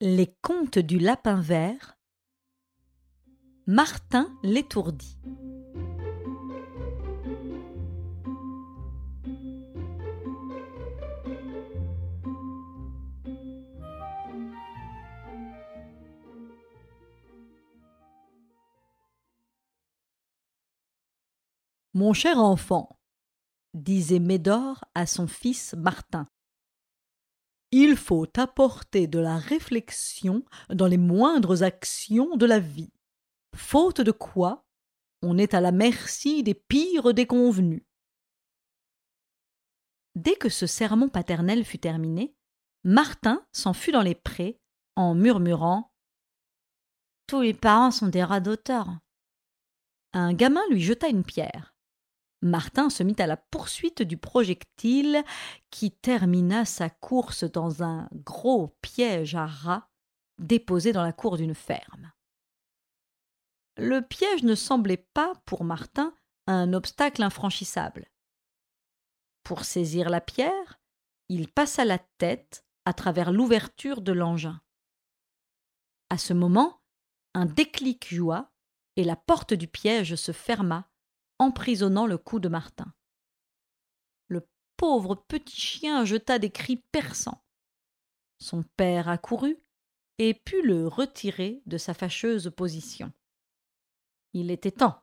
Les contes du lapin vert. Martin l'étourdi Mon cher enfant, disait Médor à son fils Martin, il faut apporter de la réflexion dans les moindres actions de la vie, faute de quoi on est à la merci des pires déconvenus. Dès que ce sermon paternel fut terminé, Martin s'en fut dans les prés en murmurant Tous les parents sont des rats d'auteur. Un gamin lui jeta une pierre. Martin se mit à la poursuite du projectile qui termina sa course dans un gros piège à rats déposé dans la cour d'une ferme. Le piège ne semblait pas, pour Martin, un obstacle infranchissable. Pour saisir la pierre, il passa la tête à travers l'ouverture de l'engin. À ce moment, un déclic joua et la porte du piège se ferma emprisonnant le cou de Martin. Le pauvre petit chien jeta des cris perçants. Son père accourut et put le retirer de sa fâcheuse position. Il était temps.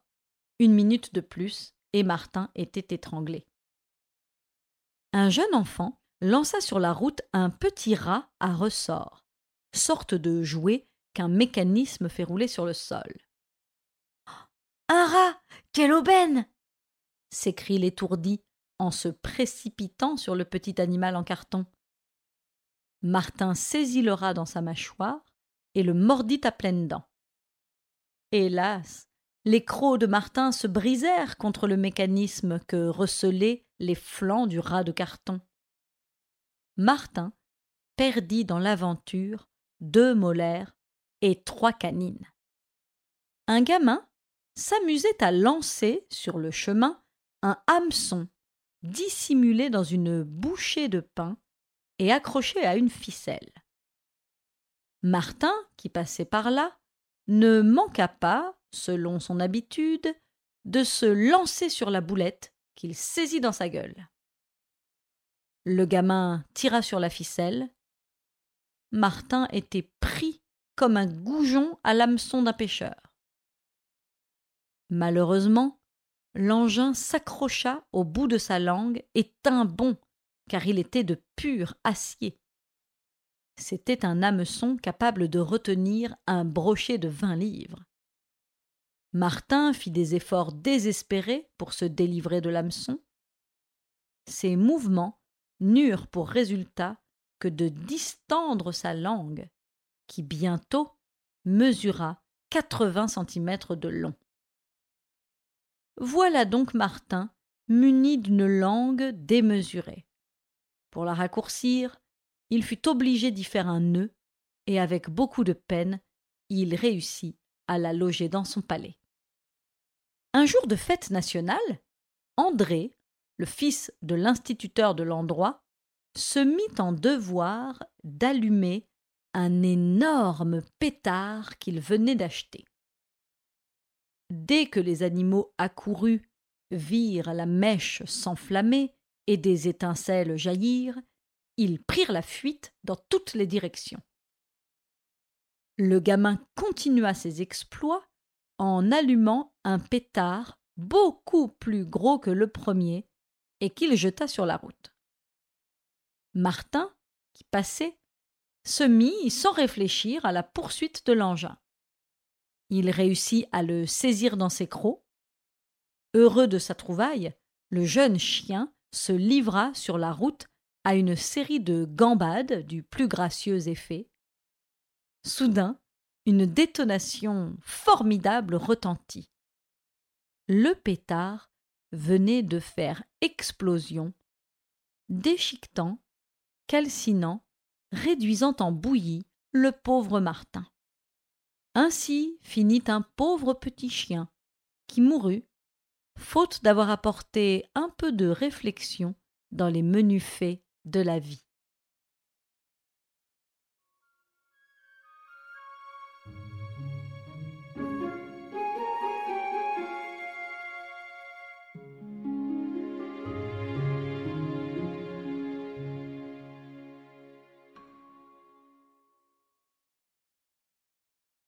Une minute de plus, et Martin était étranglé. Un jeune enfant lança sur la route un petit rat à ressort, sorte de jouet qu'un mécanisme fait rouler sur le sol. Un rat Quelle aubaine s'écrie l'étourdi en se précipitant sur le petit animal en carton. Martin saisit le rat dans sa mâchoire et le mordit à pleines dents. Hélas, les crocs de Martin se brisèrent contre le mécanisme que recelaient les flancs du rat de carton. Martin perdit dans l'aventure deux molaires et trois canines. Un gamin s'amusait à lancer sur le chemin un hameçon dissimulé dans une bouchée de pain et accroché à une ficelle. Martin, qui passait par là, ne manqua pas, selon son habitude, de se lancer sur la boulette qu'il saisit dans sa gueule. Le gamin tira sur la ficelle. Martin était pris comme un goujon à l'hameçon d'un pêcheur. Malheureusement, l'engin s'accrocha au bout de sa langue et tint bon, car il était de pur acier. C'était un hameçon capable de retenir un brochet de vingt livres. Martin fit des efforts désespérés pour se délivrer de l'hameçon. Ses mouvements n'eurent pour résultat que de distendre sa langue, qui bientôt mesura quatre-vingts centimètres de long. Voilà donc Martin, muni d'une langue démesurée. Pour la raccourcir, il fut obligé d'y faire un nœud, et avec beaucoup de peine, il réussit à la loger dans son palais. Un jour de fête nationale, André, le fils de l'instituteur de l'endroit, se mit en devoir d'allumer un énorme pétard qu'il venait d'acheter. Dès que les animaux accourus virent la mèche s'enflammer et des étincelles jaillir, ils prirent la fuite dans toutes les directions. Le gamin continua ses exploits en allumant un pétard beaucoup plus gros que le premier et qu'il jeta sur la route. Martin, qui passait, se mit sans réfléchir à la poursuite de l'engin. Il réussit à le saisir dans ses crocs. Heureux de sa trouvaille, le jeune chien se livra sur la route à une série de gambades du plus gracieux effet. Soudain, une détonation formidable retentit. Le pétard venait de faire explosion, déchiquetant, calcinant, réduisant en bouillie le pauvre Martin. Ainsi finit un pauvre petit chien, qui mourut, faute d'avoir apporté un peu de réflexion dans les menus faits de la vie.